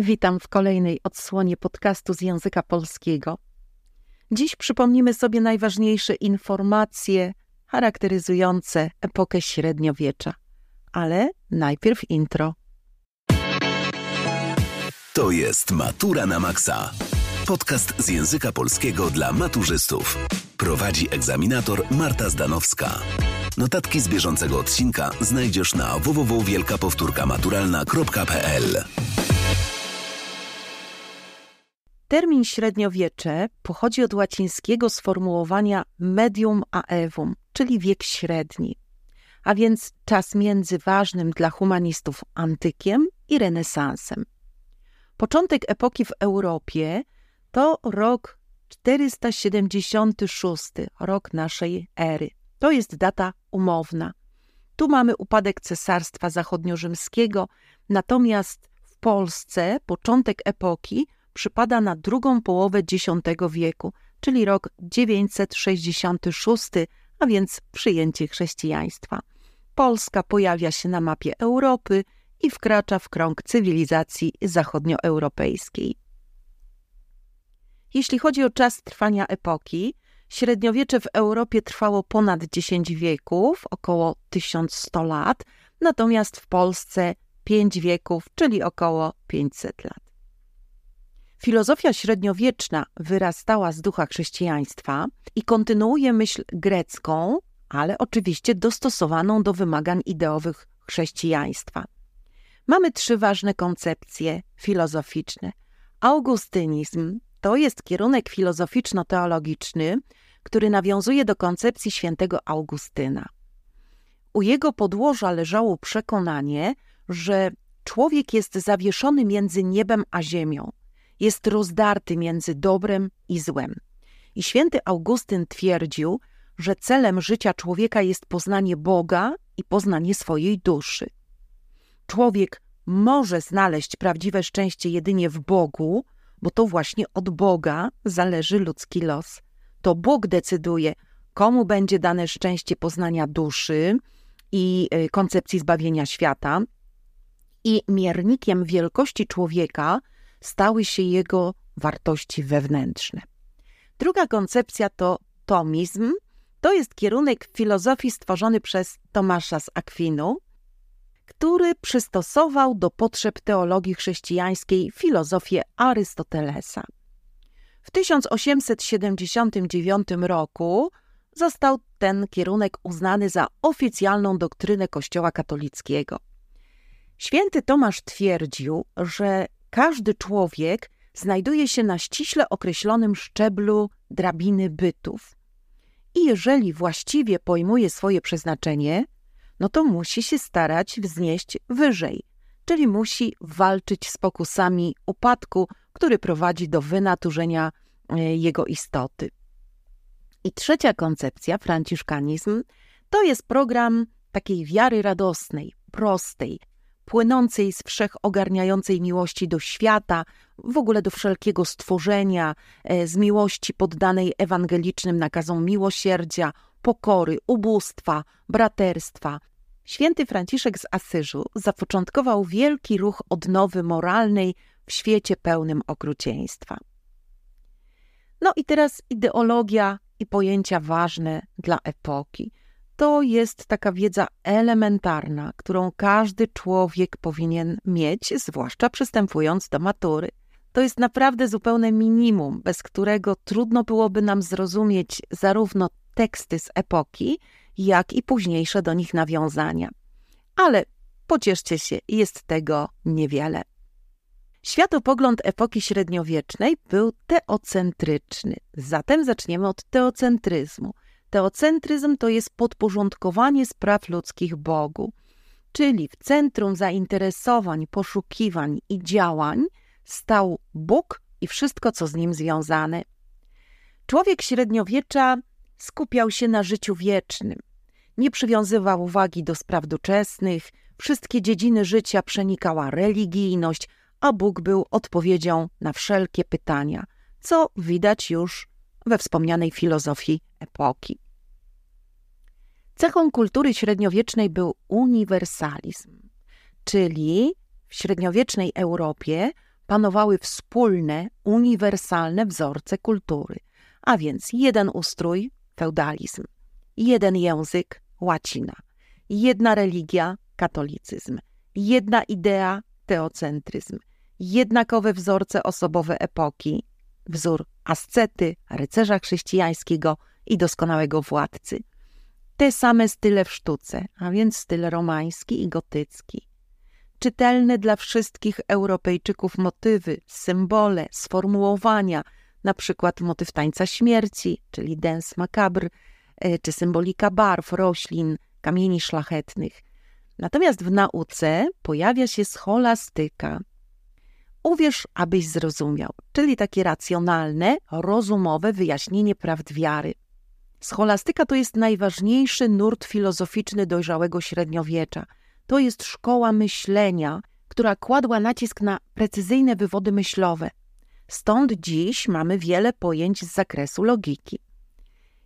Witam w kolejnej odsłonie podcastu z języka polskiego. Dziś przypomnimy sobie najważniejsze informacje charakteryzujące epokę średniowiecza. Ale najpierw intro. To jest Matura na Maxa. Podcast z języka polskiego dla maturzystów. Prowadzi egzaminator Marta Zdanowska. Notatki z bieżącego odcinka znajdziesz na www.wielkapowtórkamaturalna.pl. Termin średniowiecze pochodzi od łacińskiego sformułowania medium aevum, czyli wiek średni, a więc czas między ważnym dla humanistów antykiem i renesansem. Początek epoki w Europie to rok 476, rok naszej ery. To jest data umowna. Tu mamy upadek Cesarstwa Zachodniorzymskiego, natomiast w Polsce początek epoki przypada na drugą połowę X wieku, czyli rok 966, a więc przyjęcie chrześcijaństwa. Polska pojawia się na mapie Europy i wkracza w krąg cywilizacji zachodnioeuropejskiej. Jeśli chodzi o czas trwania epoki, średniowiecze w Europie trwało ponad 10 wieków, około 1100 lat, natomiast w Polsce 5 wieków, czyli około 500 lat. Filozofia średniowieczna wyrastała z ducha chrześcijaństwa i kontynuuje myśl grecką, ale oczywiście dostosowaną do wymagań ideowych chrześcijaństwa. Mamy trzy ważne koncepcje filozoficzne. Augustynizm to jest kierunek filozoficzno-teologiczny, który nawiązuje do koncepcji świętego Augustyna. U jego podłoża leżało przekonanie, że człowiek jest zawieszony między niebem a ziemią, jest rozdarty między dobrem i złem. I święty Augustyn twierdził, że celem życia człowieka jest poznanie Boga i poznanie swojej duszy. Człowiek może znaleźć prawdziwe szczęście jedynie w Bogu, bo to właśnie od Boga zależy ludzki los. To Bóg decyduje, komu będzie dane szczęście poznania duszy i y, koncepcji zbawienia świata, i miernikiem wielkości człowieka stały się jego wartości wewnętrzne. Druga koncepcja to tomizm. To jest kierunek filozofii stworzony przez Tomasza z Akwinu, który przystosował do potrzeb teologii chrześcijańskiej filozofię Arystotelesa. W 1879 roku został ten kierunek uznany za oficjalną doktrynę Kościoła katolickiego. Święty Tomasz twierdził, że każdy człowiek znajduje się na ściśle określonym szczeblu drabiny bytów. I jeżeli właściwie pojmuje swoje przeznaczenie, no to musi się starać wznieść wyżej, czyli musi walczyć z pokusami upadku, który prowadzi do wynaturzenia e, jego istoty. I trzecia koncepcja, franciszkanizm, to jest program takiej wiary radosnej, prostej, płynącej z wszechogarniającej miłości do świata, w ogóle do wszelkiego stworzenia, e, z miłości poddanej ewangelicznym nakazom miłosierdzia, pokory, ubóstwa, braterstwa. Święty Franciszek z Asyżu zapoczątkował wielki ruch odnowy moralnej w świecie pełnym okrucieństwa. No i teraz ideologia i pojęcia ważne dla epoki to jest taka wiedza elementarna, którą każdy człowiek powinien mieć, zwłaszcza przystępując do matury. To jest naprawdę zupełne minimum, bez którego trudno byłoby nam zrozumieć zarówno teksty z epoki, jak i późniejsze do nich nawiązania. Ale pocieszcie się, jest tego niewiele. Światopogląd epoki średniowiecznej był teocentryczny. Zatem zaczniemy od teocentryzmu – Teocentryzm to jest podporządkowanie spraw ludzkich Bogu, czyli w centrum zainteresowań, poszukiwań i działań stał Bóg i wszystko, co z nim związane. Człowiek średniowiecza skupiał się na życiu wiecznym. Nie przywiązywał uwagi do spraw doczesnych, wszystkie dziedziny życia przenikała religijność, a Bóg był odpowiedzią na wszelkie pytania, co widać już we wspomnianej filozofii epoki. Cechą kultury średniowiecznej był uniwersalizm, czyli w średniowiecznej Europie panowały wspólne, uniwersalne wzorce kultury, a więc jeden ustrój feudalizm, jeden język łacina, jedna religia katolicyzm, jedna idea teocentryzm, jednakowe wzorce osobowe epoki, wzór ascety, rycerza chrześcijańskiego i doskonałego władcy. Te same style w sztuce, a więc styl romański i gotycki. Czytelne dla wszystkich Europejczyków motywy, symbole, sformułowania, na przykład motyw tańca śmierci, czyli dance macabre, e, czy symbolika barw, roślin, kamieni szlachetnych. Natomiast w nauce pojawia się scholastyka, Uwierz, abyś zrozumiał, czyli takie racjonalne, rozumowe wyjaśnienie prawd wiary. Scholastyka to jest najważniejszy nurt filozoficzny dojrzałego średniowiecza. To jest szkoła myślenia, która kładła nacisk na precyzyjne wywody myślowe. Stąd dziś mamy wiele pojęć z zakresu logiki.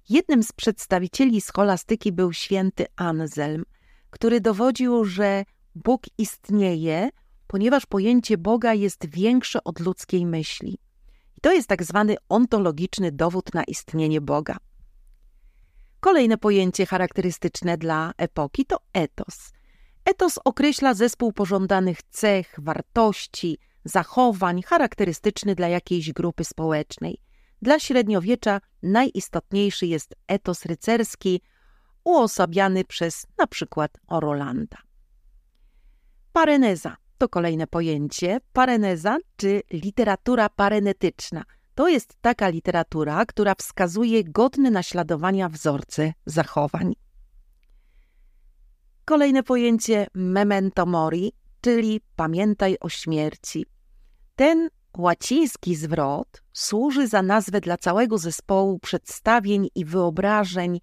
Jednym z przedstawicieli scholastyki był święty Anselm, który dowodził, że Bóg istnieje, ponieważ pojęcie Boga jest większe od ludzkiej myśli. I to jest tak zwany ontologiczny dowód na istnienie Boga. Kolejne pojęcie charakterystyczne dla epoki to etos. Etos określa zespół pożądanych cech, wartości, zachowań charakterystyczny dla jakiejś grupy społecznej. Dla średniowiecza najistotniejszy jest etos rycerski, uosabiany przez na przykład Orolanda. Pareneza to kolejne pojęcie, pareneza czy literatura parenetyczna. To jest taka literatura, która wskazuje godne naśladowania wzorce zachowań. Kolejne pojęcie memento mori, czyli pamiętaj o śmierci. Ten łaciński zwrot służy za nazwę dla całego zespołu przedstawień i wyobrażeń,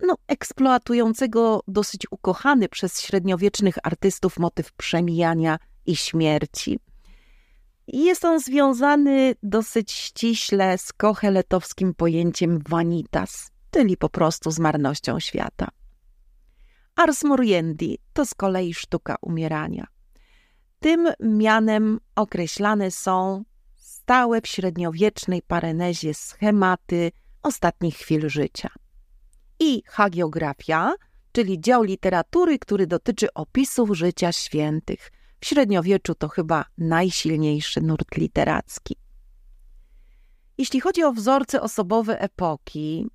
no, eksploatującego dosyć ukochany przez średniowiecznych artystów motyw przemijania i śmierci. Jest on związany dosyć ściśle z kocheletowskim pojęciem vanitas, czyli po prostu z marnością świata. Ars moriendi to z kolei sztuka umierania. Tym mianem określane są stałe w średniowiecznej parenezie schematy ostatnich chwil życia i hagiografia, czyli dział literatury, który dotyczy opisów życia świętych. W średniowieczu to chyba najsilniejszy nurt literacki. Jeśli chodzi o wzorce osobowe epoki,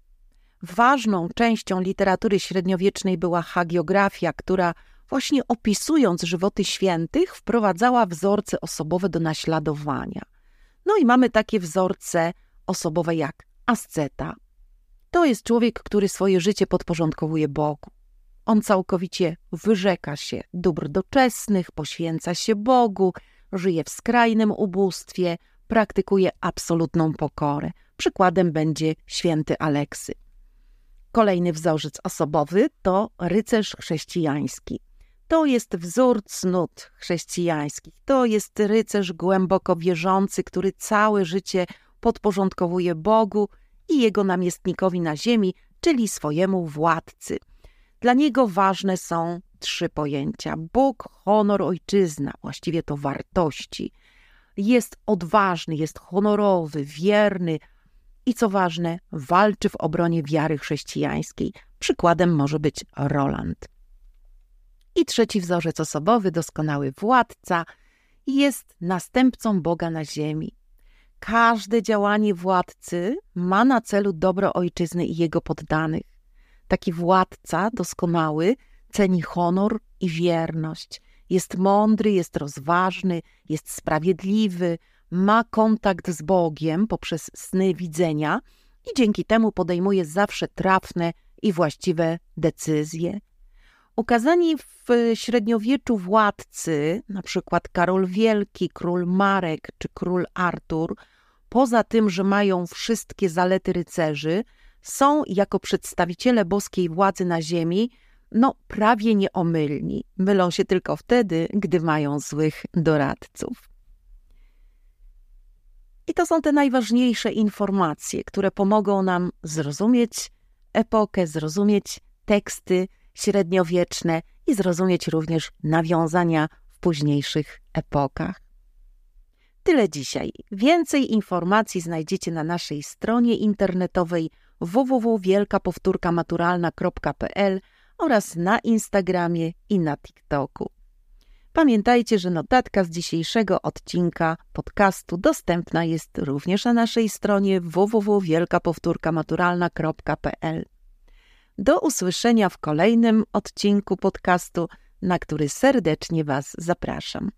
ważną częścią literatury średniowiecznej była hagiografia, która właśnie opisując żywoty świętych, wprowadzała wzorce osobowe do naśladowania. No i mamy takie wzorce osobowe jak asceta, to jest człowiek, który swoje życie podporządkowuje Bogu. On całkowicie wyrzeka się dóbr doczesnych, poświęca się Bogu, żyje w skrajnym ubóstwie, praktykuje absolutną pokorę. Przykładem będzie święty Aleksy. Kolejny wzorzec osobowy to rycerz chrześcijański. To jest wzór cnót chrześcijańskich. To jest rycerz głęboko wierzący, który całe życie podporządkowuje Bogu i jego namiestnikowi na ziemi, czyli swojemu władcy. Dla niego ważne są trzy pojęcia: Bóg, honor, ojczyzna, właściwie to wartości. Jest odważny, jest honorowy, wierny i co ważne, walczy w obronie wiary chrześcijańskiej. Przykładem może być Roland. I trzeci wzorzec osobowy, doskonały władca, jest następcą Boga na ziemi. Każde działanie władcy ma na celu dobro ojczyzny i jego poddanych. Taki władca doskonały ceni honor i wierność. Jest mądry, jest rozważny, jest sprawiedliwy, ma kontakt z Bogiem poprzez sny widzenia i dzięki temu podejmuje zawsze trafne i właściwe decyzje. Ukazani w średniowieczu władcy, na przykład Karol Wielki, król Marek czy król Artur, poza tym, że mają wszystkie zalety rycerzy, są jako przedstawiciele boskiej władzy na ziemi, no prawie nieomylni. Mylą się tylko wtedy, gdy mają złych doradców. I to są te najważniejsze informacje, które pomogą nam zrozumieć epokę, zrozumieć teksty średniowieczne i zrozumieć również nawiązania w późniejszych epokach. Tyle dzisiaj. Więcej informacji znajdziecie na naszej stronie internetowej www.wielkapowtórkamaturalna.pl oraz na Instagramie i na TikToku. Pamiętajcie, że notatka z dzisiejszego odcinka podcastu dostępna jest również na naszej stronie www.wielkapowtórkamaturalna.pl. Do usłyszenia w kolejnym odcinku podcastu, na który serdecznie Was zapraszam.